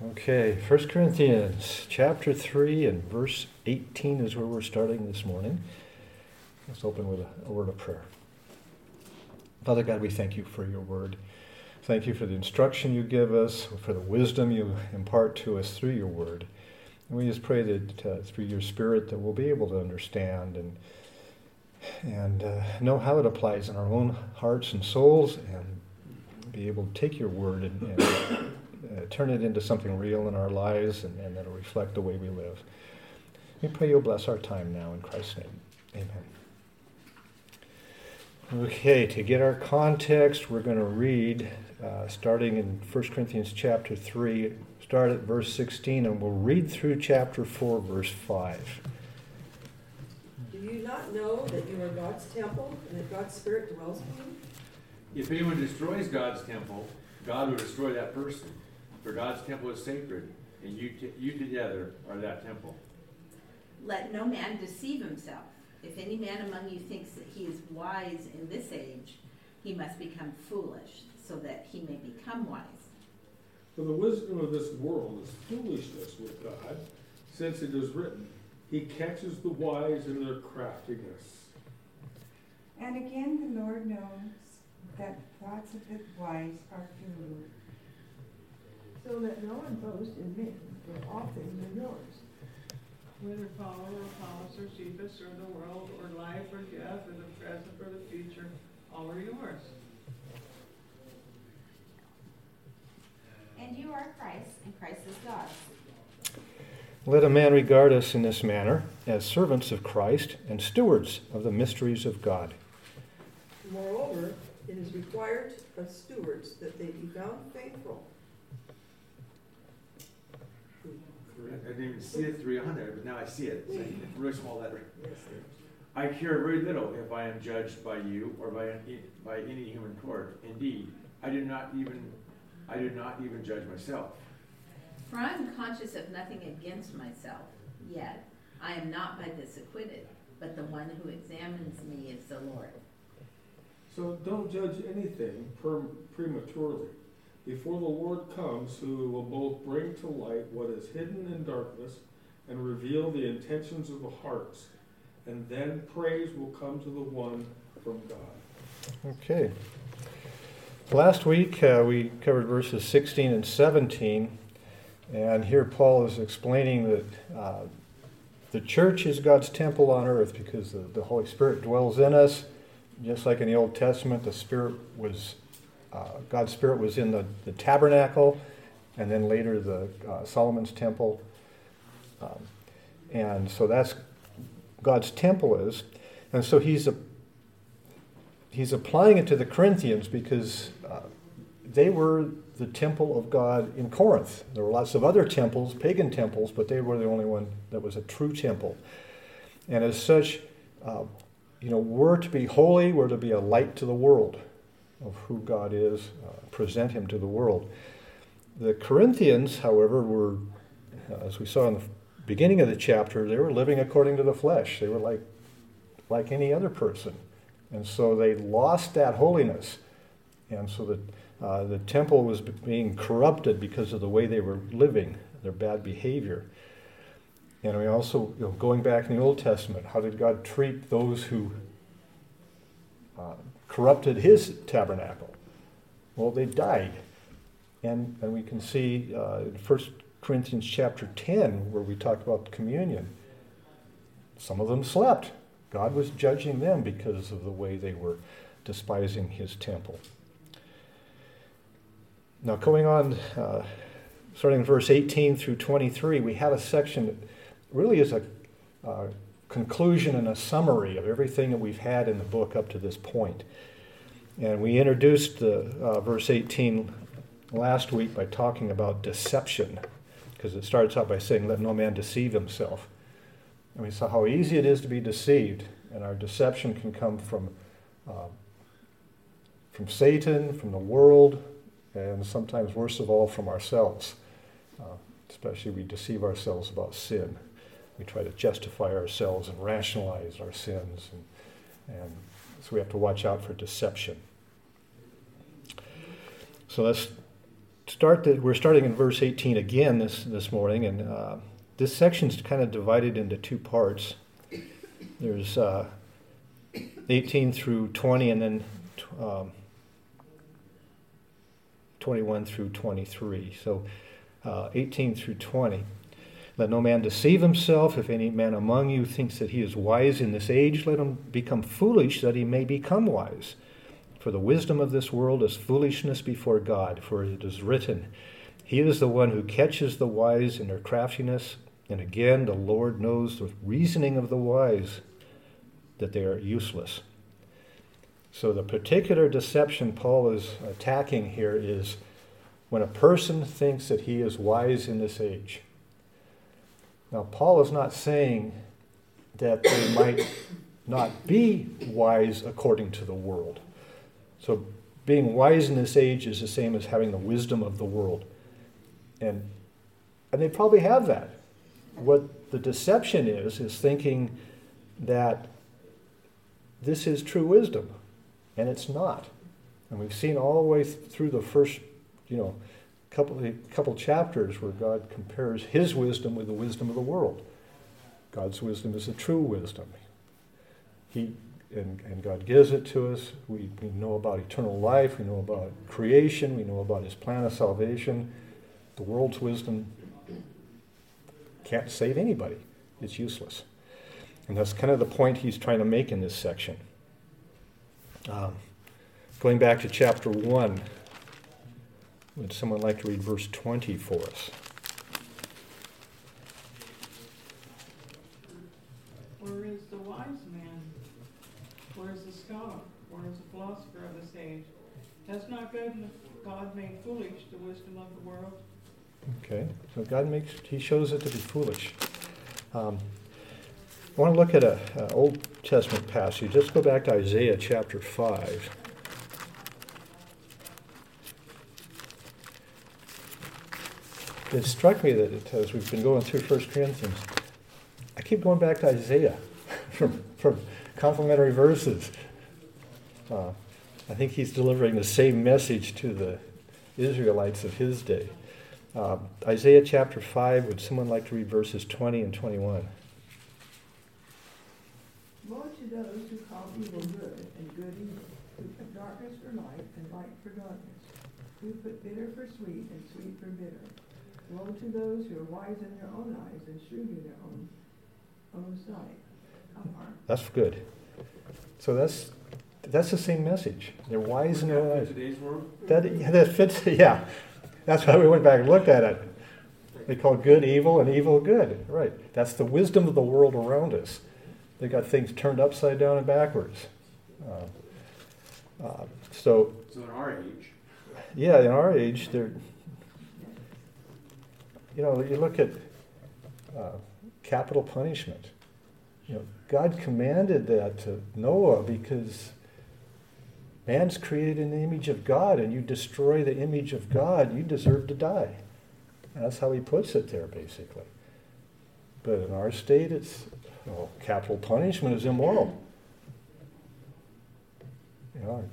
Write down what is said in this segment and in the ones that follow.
Okay, 1 Corinthians chapter 3 and verse 18 is where we're starting this morning. Let's open with a, a, word of prayer. Father God, we thank you for your word. Thank you for the instruction you give us, for the wisdom you impart to us through your word. And we just pray that uh, through your spirit that we'll be able to understand and and uh, know how it applies in our own hearts and souls and be able to take your word and, and uh, turn it into something real in our lives and, and that'll reflect the way we live. We pray you'll bless our time now in Christ's name. Amen. Okay, to get our context, we're going to read uh, starting in 1 Corinthians chapter 3, start at verse 16, and we'll read through chapter 4, verse 5. Do you not know that you are God's temple and that God's Spirit dwells in you? If anyone destroys God's temple, God will destroy that person. For God's temple is sacred, and you, t- you together are that temple. Let no man deceive himself. If any man among you thinks that he is wise in this age, he must become foolish, so that he may become wise. For the wisdom of this world is foolishness with God, since it is written, He catches the wise in their craftiness. And again, the Lord knows that the thoughts of the wise are futile. So let no one boast in men, for all things are yours. Whether Paul or Apollos or Cephas or the world or life or death or the present or the future, all are yours. And you are Christ, and Christ is God. Let a man regard us in this manner as servants of Christ and stewards of the mysteries of God. Moreover, it is required of stewards that they be found faithful. I didn't even see it three on there, but now I see it. It's like really small letter. I care very little if I am judged by you or by by any human court. Indeed, I do not even I do not even judge myself. For I am conscious of nothing against myself, yet I am not by this acquitted, but the one who examines me is the Lord. So don't judge anything per- prematurely before the Lord comes, who will both bring to light what is hidden in darkness and reveal the intentions of the hearts. And then praise will come to the one from God. Okay. Last week uh, we covered verses 16 and 17, and here Paul is explaining that uh, the church is God's temple on earth because the, the Holy Spirit dwells in us. Just like in the Old Testament, the Spirit was uh, God's Spirit was in the, the tabernacle, and then later the uh, Solomon's temple. Um, and so that's God's temple is. And so he's, a, he's applying it to the Corinthians because uh, they were the temple of God in Corinth. There were lots of other temples, pagan temples, but they were the only one that was a true temple. And as such, uh, you know, we're to be holy, we're to be a light to the world of who God is, uh, present him to the world. The Corinthians, however, were, as we saw in the beginning of the chapter, they were living according to the flesh. They were like, like any other person. And so they lost that holiness. And so the, uh, the temple was being corrupted because of the way they were living, their bad behavior. And we also, you know, going back in the Old Testament, how did God treat those who uh, corrupted his tabernacle. Well, they died. And, and we can see uh, in 1 Corinthians chapter 10, where we talk about communion, some of them slept. God was judging them because of the way they were despising his temple. Now, going on, uh, starting in verse 18 through 23, we have a section that really is a uh, conclusion and a summary of everything that we've had in the book up to this point. And we introduced the, uh, verse 18 last week by talking about deception, because it starts out by saying, Let no man deceive himself. And we saw how easy it is to be deceived, and our deception can come from, uh, from Satan, from the world, and sometimes, worst of all, from ourselves. Uh, especially, we deceive ourselves about sin we try to justify ourselves and rationalize our sins. And, and so we have to watch out for deception. So let's start the, we're starting in verse 18 again this, this morning, and uh, this section's kind of divided into two parts. There's uh, 18 through 20, and then um, 21 through 23. So uh, 18 through 20. Let no man deceive himself. If any man among you thinks that he is wise in this age, let him become foolish that he may become wise. For the wisdom of this world is foolishness before God, for it is written, He is the one who catches the wise in their craftiness. And again, the Lord knows the reasoning of the wise, that they are useless. So, the particular deception Paul is attacking here is when a person thinks that he is wise in this age. Now, Paul is not saying that they might not be wise according to the world. So, being wise in this age is the same as having the wisdom of the world. And, and they probably have that. What the deception is, is thinking that this is true wisdom, and it's not. And we've seen all the way through the first, you know, couple, couple chapters where God compares his wisdom with the wisdom of the world. God's wisdom is the true wisdom. He, and, and God gives it to us. We, we know about eternal life. We know about creation. We know about his plan of salvation. The world's wisdom can't save anybody. It's useless. And that's kind of the point he's trying to make in this section. Um, going back to chapter 1, would someone like to read verse 20 for us? Where is the wise man? Where is the scholar? Where is the philosopher of this age? Has not God, God made foolish the wisdom of the world? Okay, so God makes, He shows it to be foolish. Um, I want to look at an Old Testament passage. Let's go back to Isaiah chapter 5. It struck me that it, as we've been going through 1 Corinthians, I keep going back to Isaiah from, from complementary verses. Uh, I think he's delivering the same message to the Israelites of his day. Uh, Isaiah chapter 5, would someone like to read verses 20 and 21? Woe to those who call evil good and good evil, who put darkness for light and light for darkness, who put bitter for sweet and sweet for bitter. Woe to those who are wise in their own eyes and shrewd in their own, own sight. That's good. So that's that's the same message. They're wise in their own eyes. That, that fits, yeah. That's why we went back and looked at it. They call good evil and evil good. Right. That's the wisdom of the world around us. They got things turned upside down and backwards. Uh, uh, so. So in our age. Yeah, in our age, they're you know, you look at uh, capital punishment. You know, God commanded that to Noah because man's created in the image of God, and you destroy the image of God, you deserve to die. And that's how he puts it there, basically. But in our state, it's well, capital punishment is immoral. You know,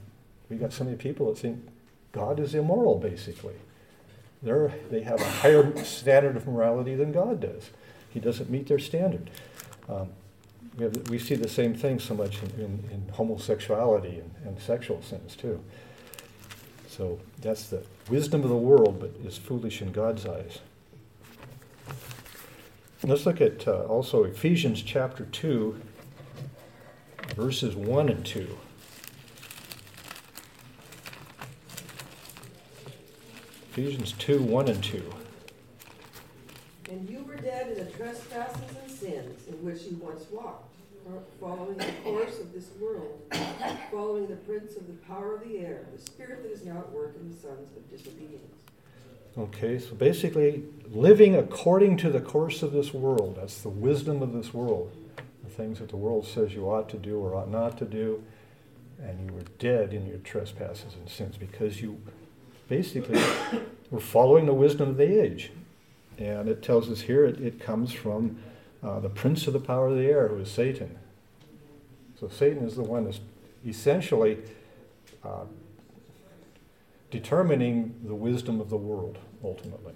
we got so many people that think God is immoral, basically. They're, they have a higher standard of morality than God does. He doesn't meet their standard. Um, we, have, we, see the same thing so much in, in, in homosexuality and, and, sexual sins, too. So that's the wisdom of the world, but is foolish in God's eyes. Let's look at uh, also Ephesians chapter 2, verses 1 and 2. Ephesians 2 1 and 2. And you were dead in the trespasses and sins in which you once walked, following the course of this world, following the prince of the power of the air, the spirit that is now at work in the sons of disobedience. Okay, so basically, living according to the course of this world. That's the wisdom of this world. The things that the world says you ought to do or ought not to do. And you were dead in your trespasses and sins because you basically, we're following the wisdom of the age. And it tells us here it, it comes from uh, the prince of the power of the air, who is Satan. So Satan is the one that's essentially uh, determining the wisdom of the world, ultimately.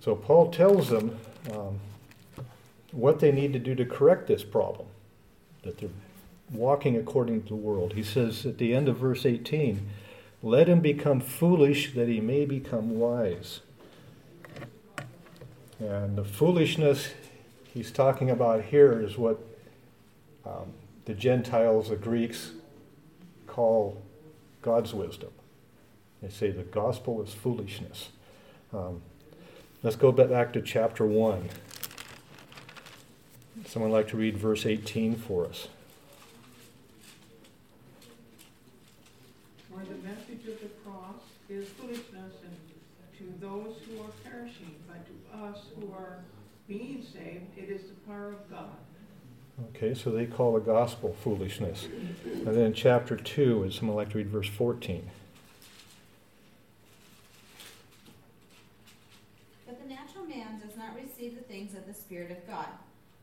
So Paul tells them um, what they need to do to correct this problem, that they're walking according to the world. He says at the end of verse 18, let him become foolish that he may become wise. And the foolishness he's talking about here is what um, the Gentiles, the Greeks, call God's wisdom. They say the gospel is foolishness. Um, let's go back to chapter 1. Someone like to read verse 18 for us. The message of the cross is foolishness and to those who are perishing, but to us who are being saved, it is the power of God. Okay, so they call the gospel foolishness. And then in chapter 2, would someone like to read verse 14? But the natural man does not receive the things of the Spirit of God,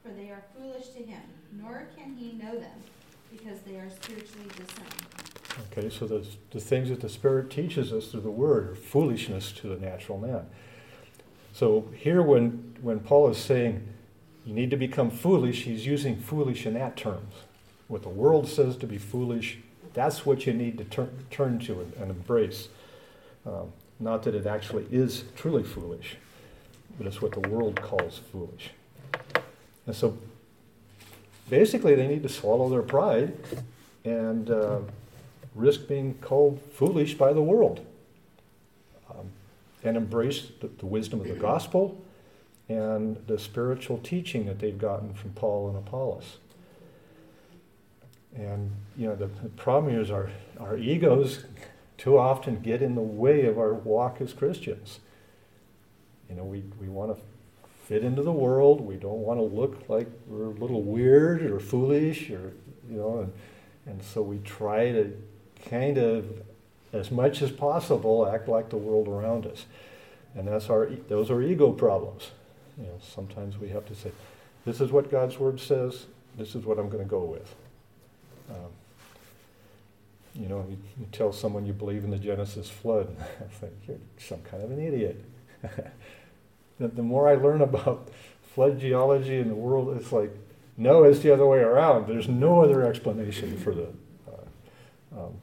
for they are foolish to him, nor can he know them, because they are spiritually discerned. Okay, so the, the things that the Spirit teaches us through the Word are foolishness to the natural man. So here, when, when Paul is saying you need to become foolish, he's using foolish in that terms. What the world says to be foolish, that's what you need to turn, turn to and, and embrace. Um, not that it actually is truly foolish, but it's what the world calls foolish. And so basically, they need to swallow their pride and uh, risk being called foolish by the world um, and embrace the, the wisdom of the gospel and the spiritual teaching that they've gotten from Paul and Apollos. And you know the, the problem is our, our egos too often get in the way of our walk as Christians. You know, we, we want to fit into the world. We don't want to look like we're a little weird or foolish or you know, and, and so we try to kind of as much as possible act like the world around us. And that's our those are ego problems. You know, sometimes we have to say, this is what God's word says, this is what I'm going to go with. Um, you know, you, you, tell someone you believe in the Genesis flood, I think you're some kind of an idiot. the, the more I learn about flood geology in the world, it's like, no, it's the other way around. There's no other explanation for the uh, um,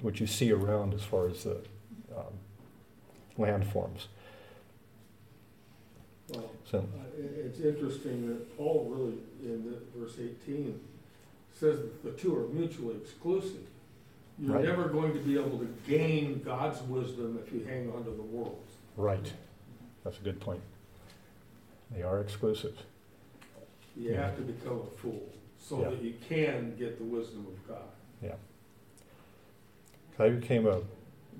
what you see around as far as the um, landforms. Well, so. Uh, it's interesting that Paul really, in the, verse 18, says that the two are mutually exclusive. You're right. never going to be able to gain God's wisdom if you hang on to the world. Right. That's a good point. They are exclusive. You yeah. have to become a fool so yeah. that you can get the wisdom of God. Yeah. I became a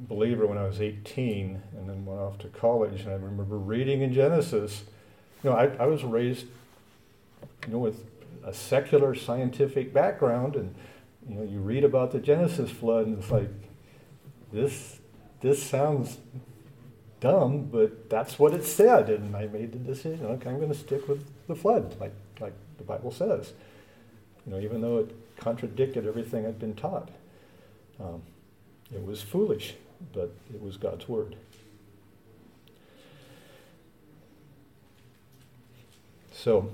believer when I was 18 and then went off to college. And I remember reading in Genesis. You know, I, I was raised, you know, with a secular scientific background, and you know, you read about the Genesis flood, and it's like, this, this sounds dumb, but that's what it said, and I made the decision. Okay, I'm going to stick with the flood, like like the Bible says. You know, even though it contradicted everything I'd been taught, um, it was foolish but it was God's word. So,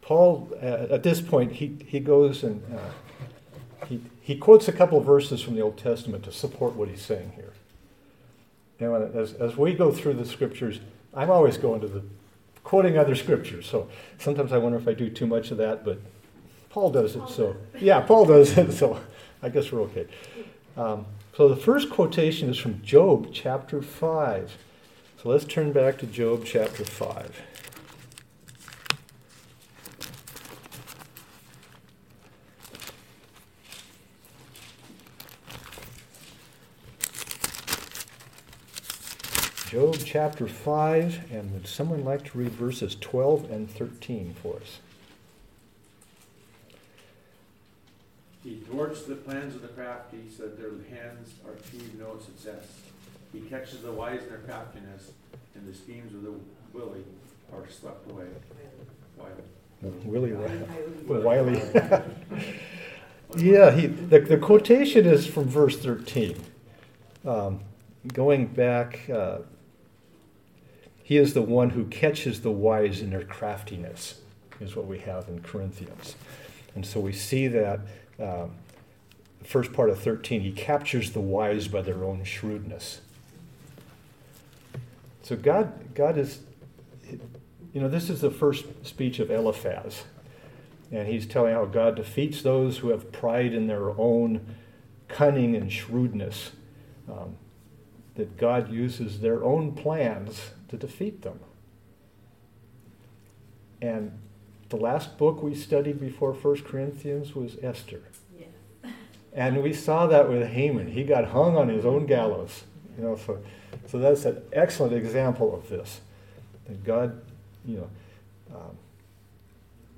Paul, uh, at this point, he, he goes and uh, he, he quotes a couple of verses from the Old Testament to support what he's saying here. Know, as, as we go through the scriptures, I'm always going to the quoting other scriptures. So sometimes I wonder if I do too much of that, but Paul does it. So yeah, Paul does it. So I guess we're okay. Um, so the first quotation is from Job chapter 5. So let's turn back to Job chapter 5. Job chapter 5, and would someone like to read verses 12 and 13 for us? He thwarts the plans of the crafty so that their hands are achieve no success. He catches the wise in their craftiness, and the schemes of the willy are swept away. Wiley. Willy, Wiley. Yeah, he, the, the quotation is from verse 13. Um, going back, uh, he is the one who catches the wise in their craftiness, is what we have in Corinthians. And so we see that um, first part of 13, he captures the wise by their own shrewdness. So God, God is, you know, this is the first speech of Eliphaz. And he's telling how God defeats those who have pride in their own cunning and shrewdness. Um, that God uses their own plans to defeat them. And the last book we studied before 1 Corinthians was Esther. Yes. And we saw that with Haman. He got hung on his own gallows. You know, so, so that's an excellent example of this. That God, you know, um,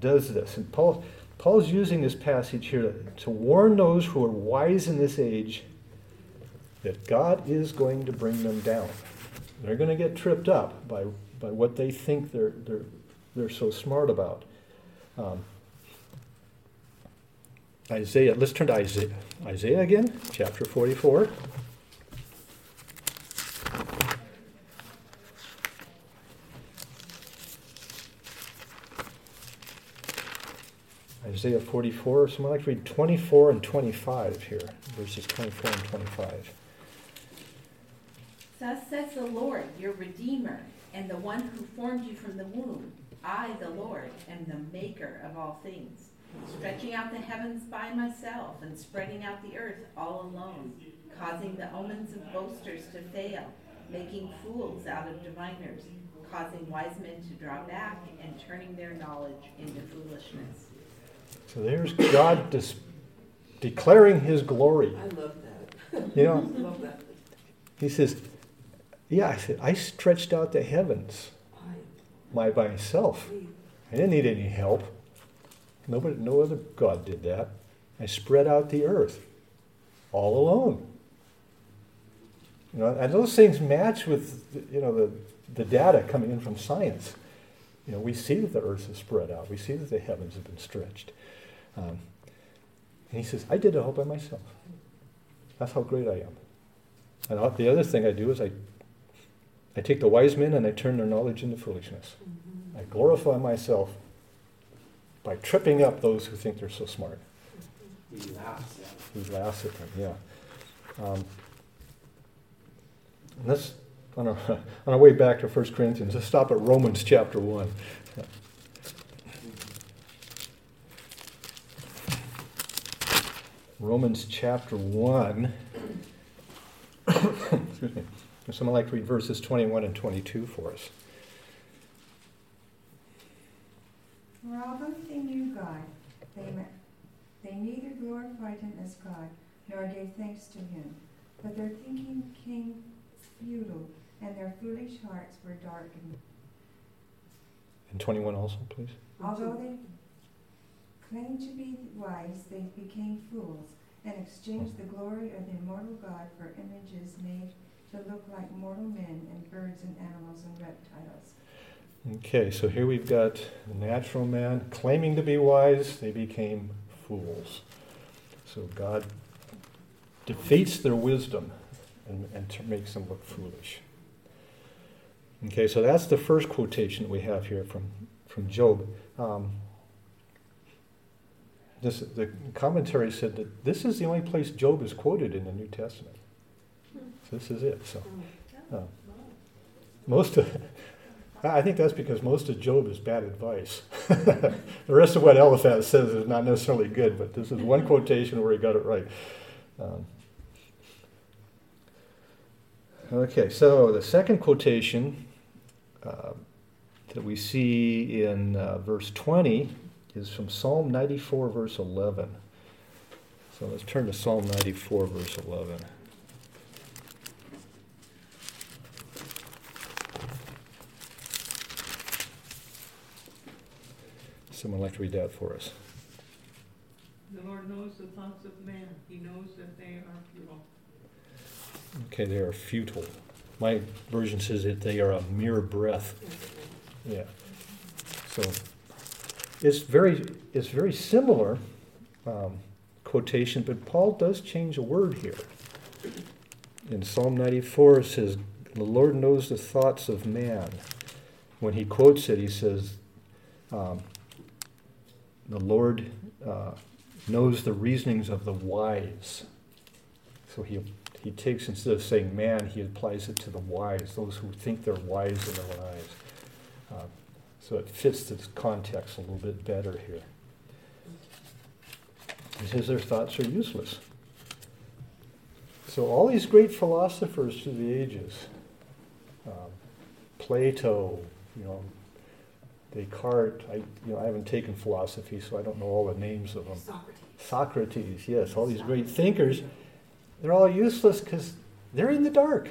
does this. And Paul, Paul's using this passage here to, to warn those who are wise in this age that God is going to bring them down. They're going to get tripped up by, by what they think they're, they're, they're so smart about. Um, Isaiah, let's turn to Isaiah. Isaiah again, chapter 44. Isaiah 44. Someone like to read 24 and 25 here, verses 24 and 25. Thus says the Lord, your Redeemer, and the one who formed you from the womb. I, the Lord, am the maker of all things, stretching out the heavens by myself and spreading out the earth all alone, causing the omens of boasters to fail, making fools out of diviners, causing wise men to draw back and turning their knowledge into foolishness. So there's God dis- declaring his glory. I love that. You I know, love that. he says, Yeah, I said, I stretched out the heavens I, by myself. I didn't need any help. Nobody, no other God did that. I spread out the earth all alone. You know, and those things match with you know the, the data coming in from science. You know, we see that the earth is spread out. We see that the heavens have been stretched. Um, and he says, I did it all by myself. That's how great I am. And the other thing I do is I, I take the wise men and I turn their knowledge into foolishness. I glorify myself by tripping up those who think they're so smart. He laughs at. Who laughs at them, yeah. Um, and let's, on our, on our way back to 1 Corinthians, let's stop at Romans chapter 1. Romans chapter 1. Excuse me. Would someone like to read verses 21 and 22 for us? Although they knew God, they, they neither glorified him as God nor gave thanks to him, but their thinking became futile, and their foolish hearts were darkened. And 21 also, please. Although they claimed to be wise, they became fools and exchanged the glory of the immortal God for images made to look like mortal men and birds and animals and reptiles. Okay, so here we've got natural man claiming to be wise, they became fools. So God defeats their wisdom and, and makes them look foolish. Okay, so that's the first quotation that we have here from, from Job. Um, this, the commentary said that this is the only place Job is quoted in the New Testament. So this is it. So uh, most of, I think that's because most of Job is bad advice. the rest of what Eliphaz says is not necessarily good, but this is one quotation where he got it right. Um, okay, so the second quotation uh, that we see in uh, verse 20 is from Psalm 94, verse 11. So let's turn to Psalm 94, verse 11. Someone like to read that for us. The Lord knows the thoughts of man. He knows that they are futile. Okay, they are futile. My version says that they are a mere breath. Yeah. So it's very it's very similar. Um, quotation, but Paul does change a word here. In Psalm 94, it says, The Lord knows the thoughts of man. When he quotes it, he says, um, The Lord uh, knows the reasonings of the wise. So he, he takes, instead of saying man, he applies it to the wise, those who think they're wise in their eyes. Uh, so it fits this context a little bit better here. He says their thoughts are useless. So all these great philosophers through the ages, um, Plato, you know, Descartes, I, you know, I haven't taken philosophy, so I don't know all the names of them. Socrates. Socrates, yes, all these great thinkers, they're all useless because they're in the dark.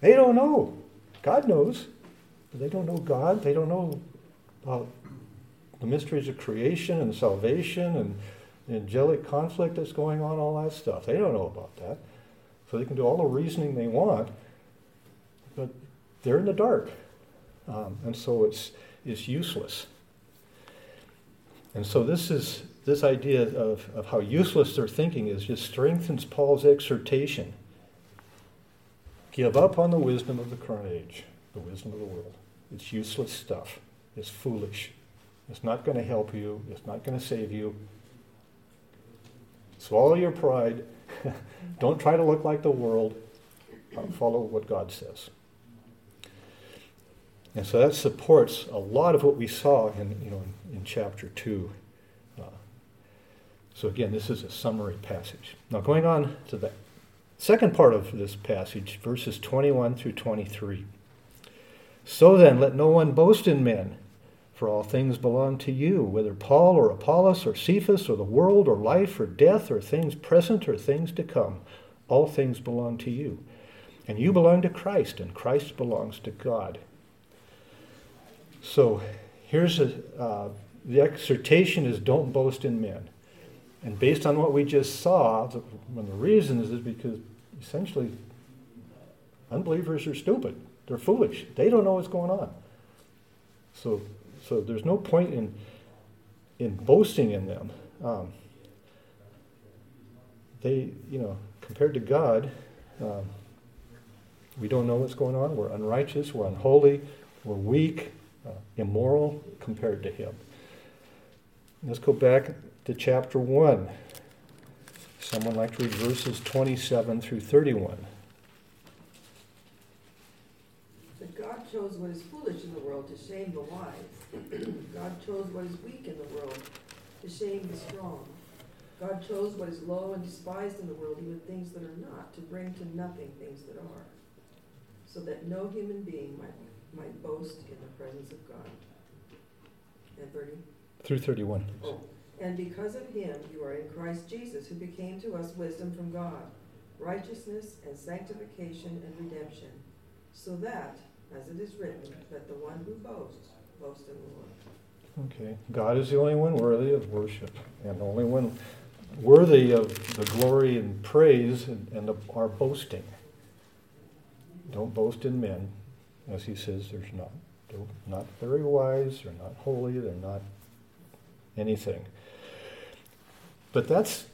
They don't know. God knows. But they don't know God. They don't know about the mysteries of creation and salvation and the angelic conflict that's going on, all that stuff. They don't know about that. So they can do all the reasoning they want, but they're in the dark. Um, and so it's, it's useless. And so this is this idea of, of how useless their thinking is just strengthens Paul's exhortation. Give up on the wisdom of the current age, the wisdom of the world. It's useless stuff. It's foolish. It's not going to help you. It's not going to save you. Swallow your pride. Don't try to look like the world. Uh, follow what God says. And so that supports a lot of what we saw in, you know, in, in chapter 2. Uh, so again, this is a summary passage. Now going on to the second part of this passage, verses 21 through 23. So then, let no one boast in men, for all things belong to you, whether Paul or Apollos or Cephas or the world or life or death or things present or things to come. All things belong to you. And you belong to Christ, and Christ belongs to God. So here's a, uh, the exhortation is don't boast in men. And based on what we just saw, the, one of the reasons is because essentially unbelievers are stupid. They're foolish. They don't know what's going on. So, so there's no point in, in boasting in them. Um, they, you know, compared to God, um, we don't know what's going on. We're unrighteous. We're unholy. We're weak, uh, immoral compared to Him. Let's go back to chapter 1. Someone like to read verses 27 through 31. But God chose what is foolish in the world to shame the wise. God chose what is weak in the world to shame the strong. God chose what is low and despised in the world, even things that are not, to bring to nothing things that are, so that no human being might, might boast in the presence of God. And 30? Through 31. Oh, and because of him you are in Christ Jesus, who became to us wisdom from God, righteousness and sanctification and redemption, so that, as it is written, that the one who boasts, boast in the Lord. Okay. God is the only one worthy of worship, and the only one worthy of the glory and praise and, and the, our boasting. Don't boast in men, as he says, there's not. They're not very wise, they're not holy, they're not anything. But that's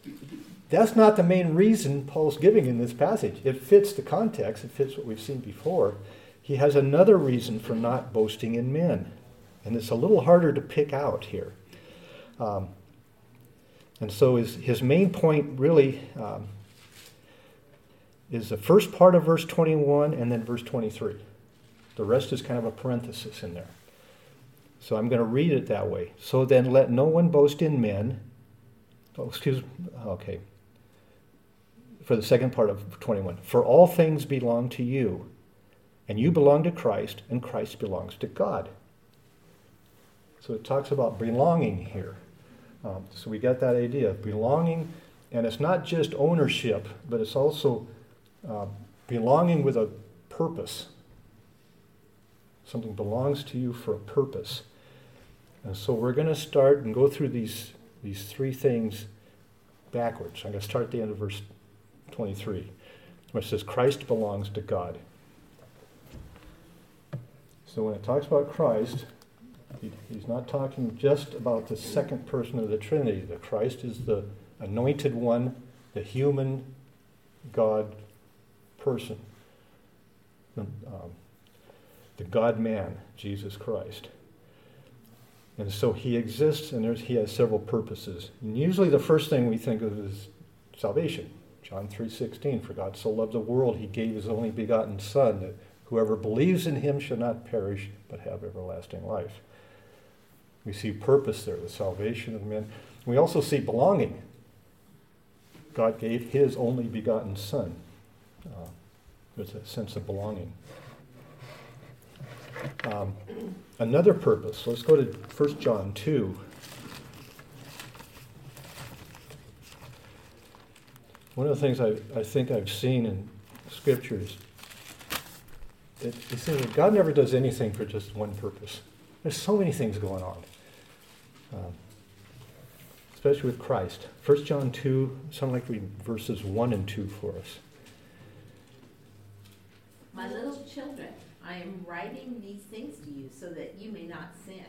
that's not the main reason Paul's giving in this passage. It fits the context, it fits what we've seen before. He has another reason for not boasting in men, and it's a little harder to pick out here. Um, and so his, his main point really um, is the first part of verse 21 and then verse 23. The rest is kind of a parenthesis in there. So I'm going to read it that way. So then let no one boast in men. Oh, excuse Okay. For the second part of 21. For all things belong to you, and you belong to Christ, and Christ belongs to God. So it talks about belonging here. Um, so we get that idea of belonging, and it's not just ownership, but it's also uh, belonging with a purpose. Something belongs to you for a purpose. And so we're going to start and go through these, these three things backwards. I'm going to start at the end of verse 23, where it says, Christ belongs to God. So when it talks about Christ, he, he's not talking just about the second person of the Trinity. The Christ is the anointed one, the human God person, um, the God man, Jesus Christ. And so he exists and he has several purposes. And usually the first thing we think of is salvation. John 3:16 for God so loved the world he gave his only begotten son that whoever believes in him shall not perish but have everlasting life. We see purpose there, the salvation of men. We also see belonging. God gave his only begotten son. Uh, there's a sense of belonging. Um, another purpose, let's go to 1 John 2. One of the things I, I think I've seen in scriptures, it, it that God never does anything for just one purpose. There's so many things going on, um, especially with Christ. 1 John 2, something like read verses 1 and 2 for us. My little children, I am writing these things to you so that you may not sin.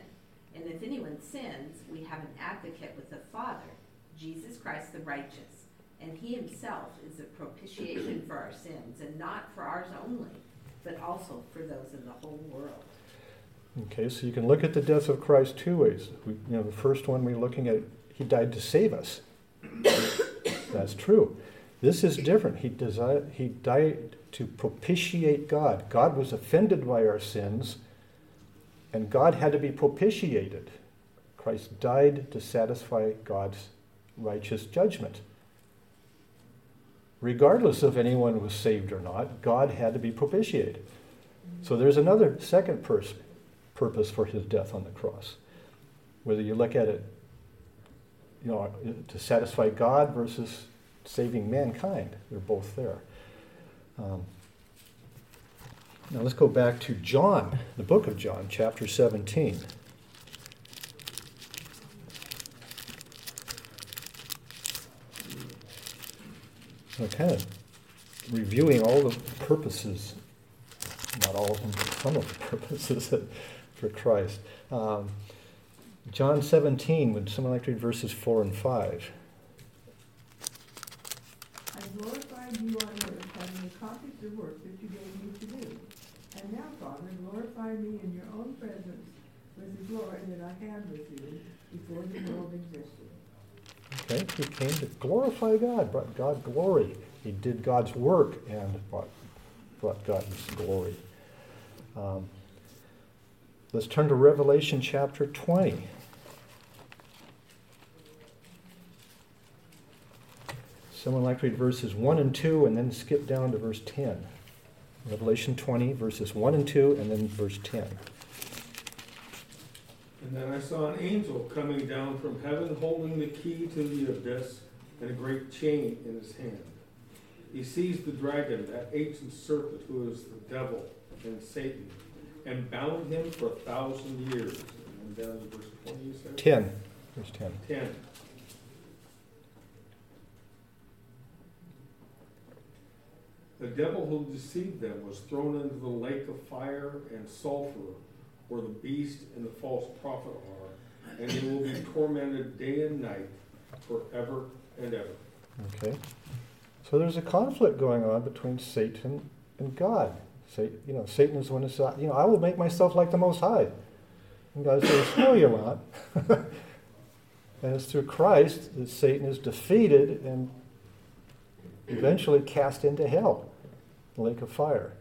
And if anyone sins, we have an advocate with the Father, Jesus Christ the righteous. And he himself is a propitiation for our sins, and not for ours only, but also for those in the whole world. Okay, so you can look at the death of Christ two ways. We, you know, the first one we're looking at, he died to save us. That's true. This is different. He, desi- he died to propitiate God. God was offended by our sins, and God had to be propitiated. Christ died to satisfy God's righteous judgment. Regardless of anyone was saved or not, God had to be propitiated. So there's another second pers- purpose for his death on the cross. Whether you look at it, you know, to satisfy God versus saving mankind, they're both there. Um, now let's go back to John, the book of John, chapter 17. So kind of reviewing all the purposes, not all of them, but some of the purposes for Christ. Um, John 17, would someone like to read verses 4 and 5? I glorified you on accomplished the work that you gave me to do. And now, Father, glorify me in your own presence with the glory that I had with you before the world existed. Okay, he came to glorify God, brought God glory. He did God's work and brought, brought God's glory. Um, let's turn to Revelation chapter 20. Someone like to read verses 1 and 2 and then skip down to verse 10. Revelation 20, verses 1 and 2, and then verse 10. And then I saw an angel coming down from heaven holding the key to the abyss and a great chain in his hand. He seized the dragon, that ancient serpent who is the devil and Satan, and bound him for a thousand years. And down to verse 20, you said? 10. Verse 10. 10. The devil who deceived them was thrown into the lake of fire and sulfur, where the beast and the false prophet are, and they will be tormented day and night forever and ever. Okay. So there's a conflict going on between Satan and God. Say, you know, Satan is one who says, you know, I will make myself like the Most High. And God says, no, you're not. and it's through Christ that Satan is defeated and eventually cast into hell, the lake of fire.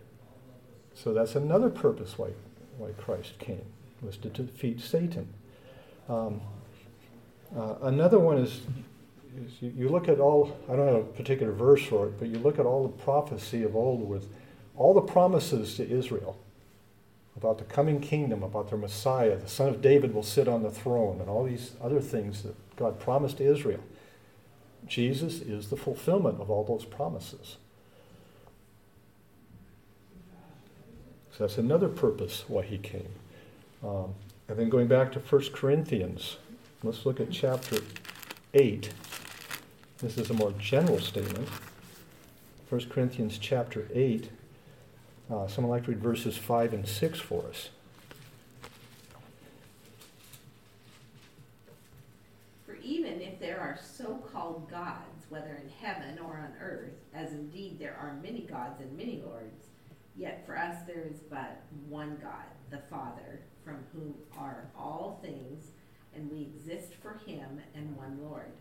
So that's another purpose why, why Christ came, was to defeat Satan. Um, uh, another one is is you, you look at all, I don't have a particular verse for it, but you look at all the prophecy of old with all the promises to Israel about the coming kingdom, about their Messiah, the Son of David will sit on the throne, and all these other things that God promised to Israel. Jesus is the fulfillment of all those promises. That's another purpose why he came. Um, and then going back to 1 Corinthians, let's look at chapter 8. This is a more general statement. 1 Corinthians chapter 8. Uh, someone like to read verses 5 and 6 for us. For even if there are so called gods, whether in heaven or on earth, as indeed there are many gods and many lords, yet for us there is but one God, the Father, from whom are all things, and we exist for him, and one Lord,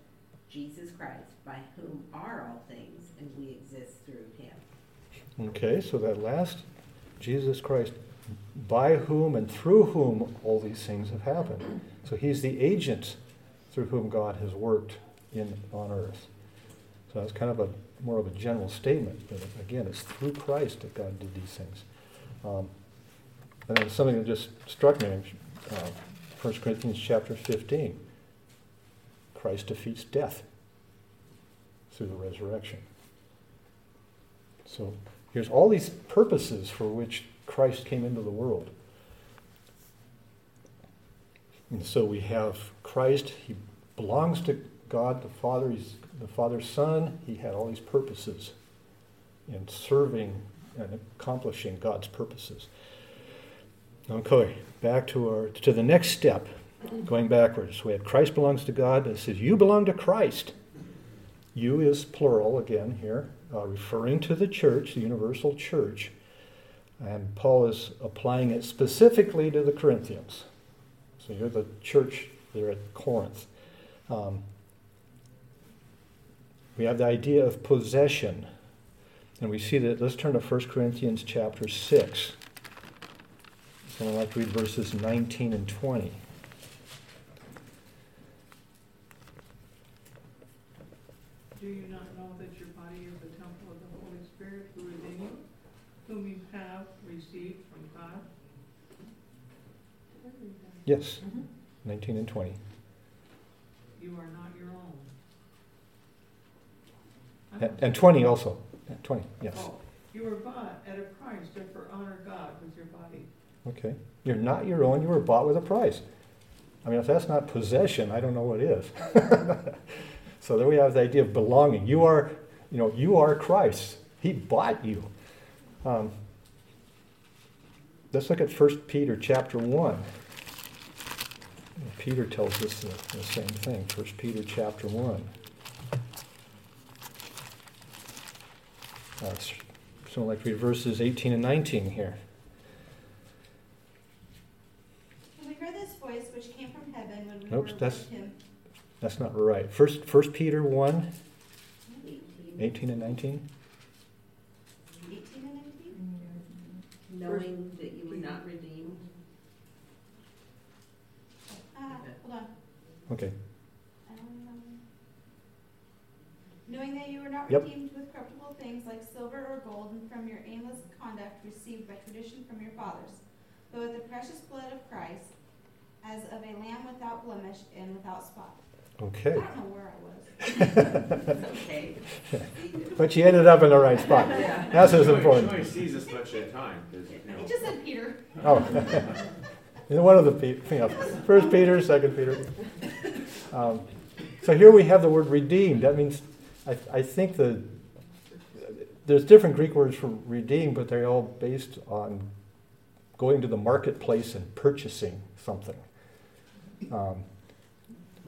Jesus Christ, by whom are all things, and we exist through him. Okay, so that last, Jesus Christ, by whom and through whom all these things have happened. So he's the agent through whom God has worked in on earth. So that's kind of a more of a general statement, but again, it's through Christ that God did these things. Um, and then something that just struck me, uh, 1 Corinthians chapter 15. Christ defeats death through the resurrection. So here's all these purposes for which Christ came into the world. And so we have Christ, he belongs to God the Father, he's the Father's Son, he had all these purposes in serving and accomplishing God's purposes. Okay, back to our to the next step, going backwards. We have Christ belongs to God. It says you belong to Christ. You is plural again here, uh, referring to the church, the universal church. And Paul is applying it specifically to the Corinthians. So you're the church there at Corinth. Um, we have the idea of possession. And we see that, let's turn to 1 Corinthians chapter 6. Someone like to read verses 19 and 20. Do you not know that your body is the temple of the Holy Spirit who is in you, whom you have received from God? Yes, mm-hmm. 19 and 20. You are not your own. I And, don't- and 20 also. 20, yes. Oh, you were bought at a price, therefore honor God with your body. Okay. You're not your own, you were bought with a price. I mean, if that's not possession, I don't know what is. so there we have the idea of belonging. You are, you know, you are Christ. He bought you. Um, let's look at 1 Peter chapter 1. Peter tells us the, the same thing. 1 Peter chapter 1. Uh, someone like to read verses 18 and 19 here. And we heard this voice which came from heaven when we Oops, were that's- with him. That's not right. First, First Peter 1, 18. 18 and 19. 18 and 19? Knowing that you were not redeemed. Ah, hold on. Okay. Um, Knowing that you were not Yep. redeemed with corruptible things like silver or gold and from your aimless conduct received by tradition from your fathers, but with the precious blood of Christ, as of a lamb without blemish and without spot. Okay. I don't know where I was. Okay. But she ended up in the right spot. Yeah. That's what's important. She only sees this much at a time, 'cause, you know. It just said Peter. Oh. In one of the, Pe- you know, First Peter, Second Peter. Um, so here we have the word redeemed. That means, I, I think the, there's different Greek words for redeemed, but they're all based on going to the marketplace and purchasing something. Um,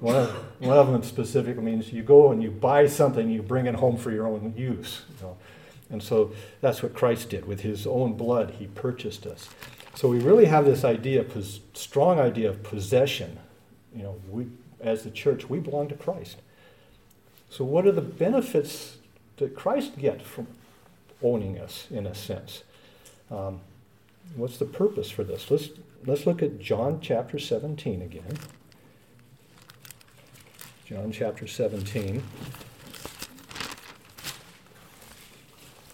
one of, one of them specifically means you go and you buy something, you bring it home for your own use. You know? And so that's what Christ did. With his own blood, he purchased us. So we really have this idea, pos- strong idea of possession. You know, we, as the church, we belong to Christ. So what are the benefits that Christ gets from owning us, in a sense? Um, what's the purpose for this? Let's let's look at John chapter 17 again. John chapter 17.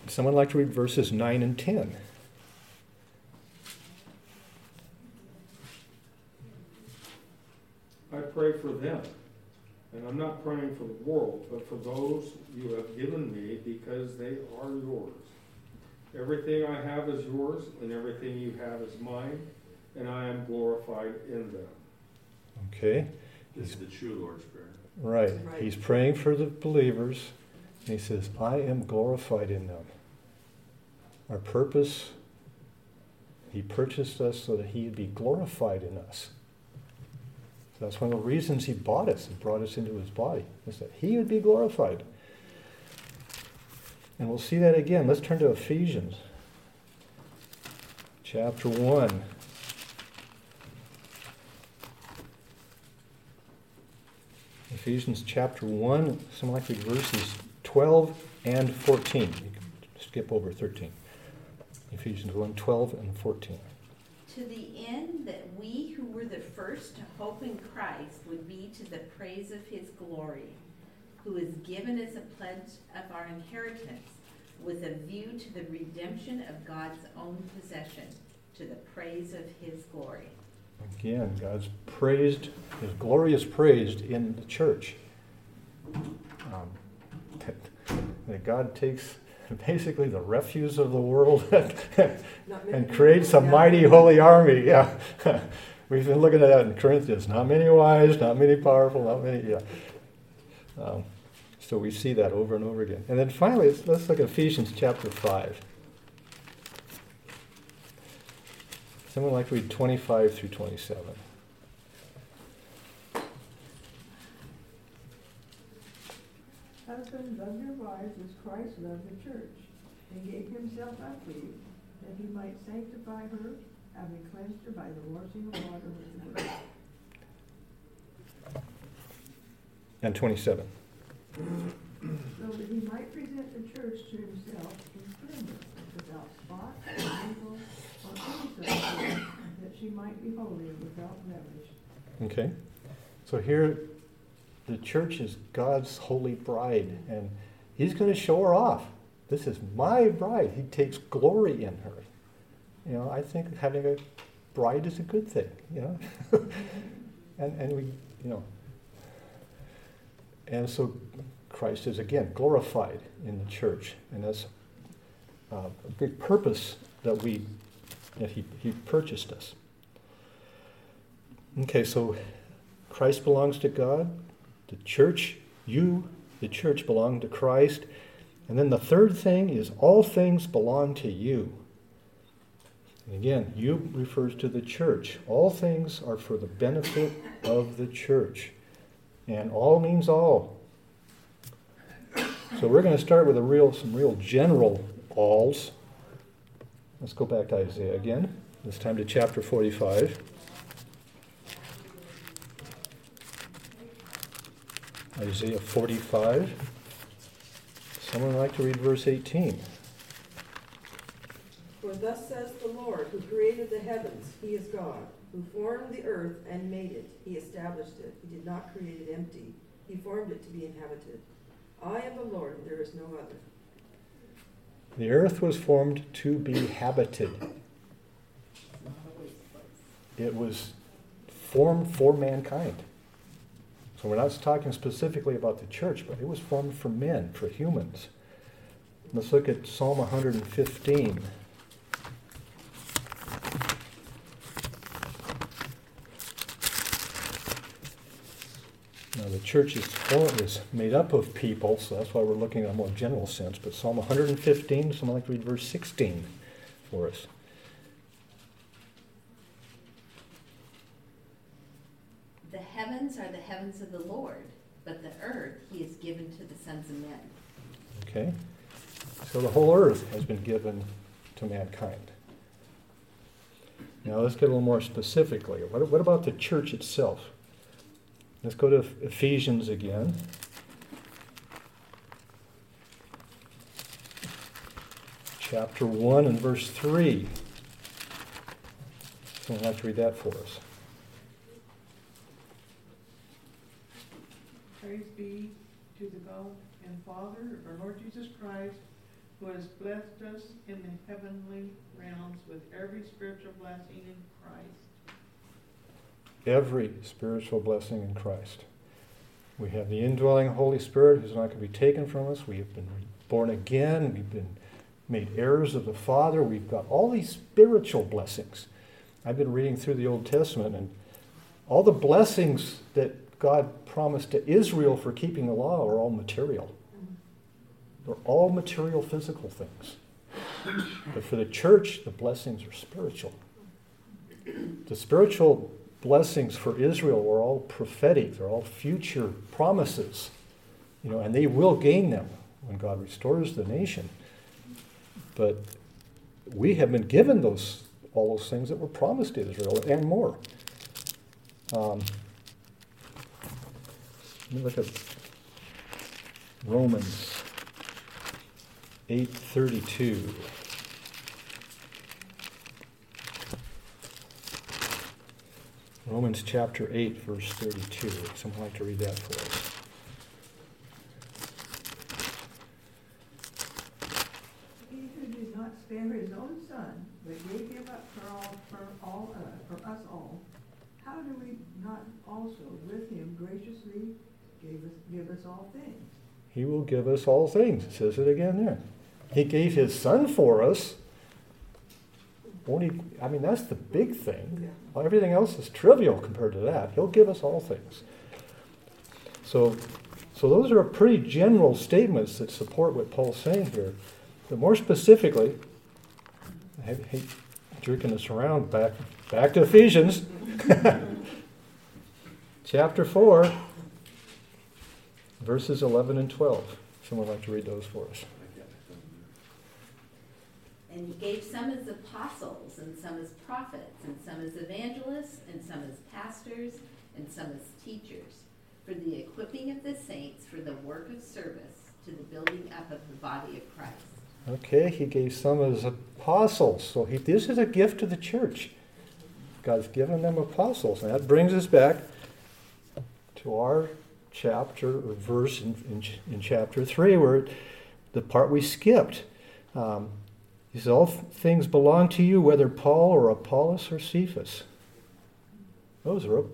Someone like to read verses 9 and 10. I pray for them. And I'm not praying for the world, but for those you have given me because they are yours. Everything I have is yours, and everything you have is mine, and I am glorified in them. Okay, This is the true Lord's Prayer. right. Right. He's praying for the believers, and he says, I am glorified in them. Our purpose, he purchased us so that he'd be glorified in us. So that's one of the reasons he bought us and brought us into his body, is that he would be glorified. And we'll see that again. Let's turn to Ephesians chapter 1. Ephesians chapter 1, someone like verses 12 and 14. You can skip over 13. Ephesians 1 12 and 14. To the end that we the first to hope in Christ would be to the praise of his glory, who is given as a pledge of our inheritance, with a view to the redemption of God's own possession, to the praise of his glory. Again, God's praised, His glory is praised in the church. Um, that, that God takes basically the refuse of the world and creates a mighty holy army. Yeah. We've been looking at that in Corinthians. Not many wise, not many powerful, not many. Yeah. Um, so we see that over and over again. And then finally, let's, look at Ephesians chapter 5. Someone like to read 25 through 27. Husbands, love your wives as Christ loved the church, and gave himself up for you, that he might sanctify her, having cleansed her by the washing of water with the word. And 27. So that he might present the church to himself in splendor, without spot, or wrinkle, or any such thing, that she might be holy and without blemish. Okay? So here, the church is God's holy bride, and He's going to show her off. This is my bride. He takes glory in her. You know, I think having a bride is a good thing, you know? and, and we, you know, and so Christ is again glorified in the church, and that's uh, a big purpose that we, that he, he purchased us. Okay, so Christ belongs to God. The church, you, the church, belong to Christ. And then the third thing is all things belong to you. And again, you refers to the church. All things are for the benefit of the church. And all means all. So we're going to start with a real, some real general alls. Let's go back to Isaiah again. This time to chapter 45. Isaiah 45. Someone like to read verse 18. For thus says the Lord, who created the heavens, he is God, who formed the earth and made it, he established it. He did not create it empty, he formed it to be inhabited. I am the Lord, there is no other. The earth was formed to be habited. It was formed for mankind. So we're not talking specifically about the church, but it was formed for men, for humans. Let's look at Psalm 115. Now, the church is, is made up of people, so that's why we're looking at a more general sense. But Psalm 115, someone like to read verse 16 for us. The heavens are the heavens of the Lord, but the earth he has given to the sons of men. Okay? So the whole earth has been given to mankind. Now let's get a little more specifically. What, what about the church itself? Let's go to Ephesians again. Chapter 1 and verse 3. Someone like to read that for us. Praise be to the God and Father of our Lord Jesus Christ, who has blessed us in the heavenly realms with every spiritual blessing in Christ. Every spiritual blessing in Christ. We have the indwelling Holy Spirit who's not going to be taken from us. We have been born again. We've been made heirs of the Father. We've got all these spiritual blessings. I've been reading through the Old Testament, and all the blessings that God promised to Israel for keeping the law are all material. They're all material, physical things. But for the church, the blessings are spiritual. The spiritual blessings for Israel were all prophetic, they're all future promises. You know, and they will gain them when God restores the nation. But we have been given those all those things that were promised to Israel and more. Um, let me look at Romans 8:32. Romans chapter 8 verse 32. Someone like to read that for us. He who did not spare his own son, but gave him up for all, for all, uh, for us all, how do we not also with him graciously give us, give us all things? He will give us all things. It says it again there. He gave his son for us. Won't he, I mean, that's the big thing. Well, everything else is trivial compared to that. He'll give us all things. So, so those are pretty general statements that support what Paul's saying here. But more specifically, I hate jerking us around back back to Ephesians, chapter four, verses eleven and twelve. Someone like to read those for us. And he gave some as apostles, and some as prophets, and some as evangelists, and some as pastors, and some as teachers, for the equipping of the saints for the work of service to the building up of the body of Christ. Okay, he gave some as apostles. So he, this is a gift to the church. God's given them apostles. And that brings us back to our chapter or verse in, in, in chapter 3, where the part we skipped. Um, he says, All things belong to you, whether Paul or Apollos or Cephas. Those are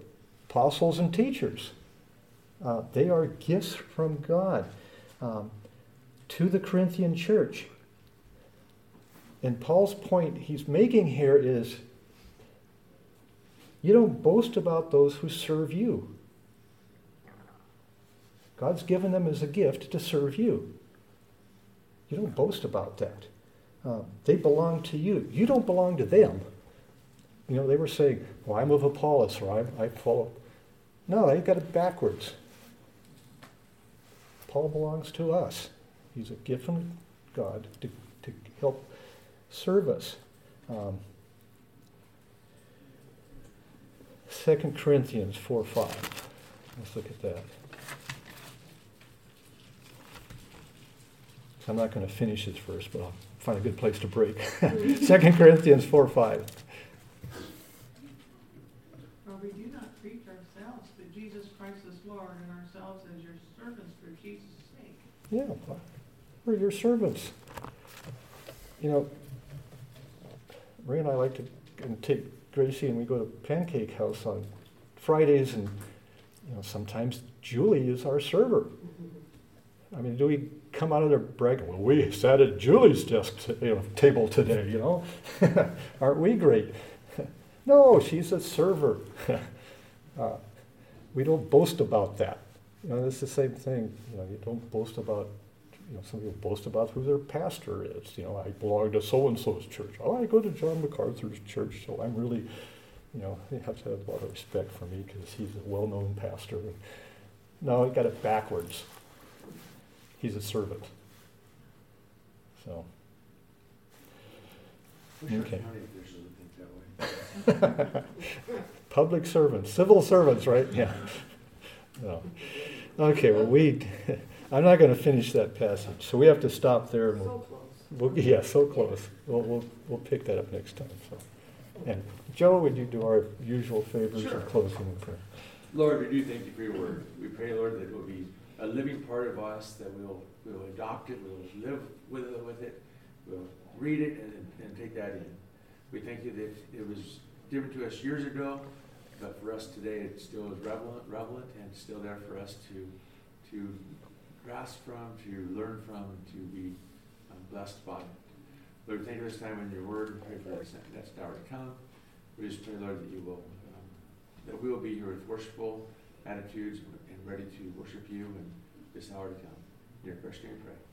apostles and teachers. Uh, they are gifts from God um, to the Corinthian church. And Paul's point he's making here is you don't boast about those who serve you. God's given them as a gift to serve you. You don't boast about that. Uh, they belong to you. You don't belong to them. You know, they were saying, well, I'm of Apollos or I, I follow. No, they got it backwards. Paul belongs to us. He's a gift from God to, to help serve us. Um, 2 Corinthians 4 5. Let's look at that. So I'm not going to finish this verse, but I'll find a good place to break. Mm-hmm. 2 Corinthians 4 5. For we do not preach ourselves, but Jesus Christ is Lord, and ourselves as your servants for Jesus' sake. Yeah, we're your servants. You know, Ray and I like to and take Gracie and we go to Pancake House on Fridays, and you know sometimes Julie is our server. Mm-hmm. I mean, do we come out of their break, Well, we sat at Julie's desk, you know, table today. You know, aren't we great? no, she's a server. uh, we don't boast about that. You know, it's the same thing. You know, you don't boast about you know, some people boast about who their pastor is. You know, I belong to so and so's church. Oh, I go to John MacArthur's church, so I'm really, you know, they have to have a lot of respect for me because he's a well-known pastor. No, he got it backwards. He's a servant. So. Okay. county officials would think that way. Public servants, civil servants, right? Yeah. No. Okay, well, we, I'm not going to finish that passage, so we have to stop there. And So we'll, close. we'll, yeah, so close. We'll, we'll, we'll pick that up next time. So. And Joe, would you do our usual favors Sure. of closing in prayer? Lord, we do thank you for your word. We pray, Lord, that it will be a living part of us, that we'll, we'll adopt it, we'll live with it, with it, we'll read it and, and take that in. We thank you that it was given to us years ago, but for us today, it still is relevant, relevant and still there for us to, to grasp from, to learn from, to be um, blessed by. Lord, thank you this time in your word, and pray for this next hour to come. We just pray, Lord, that you will, um, that we will be here with worshipful attitudes ready to worship you in this hour to come. In your first name, pray.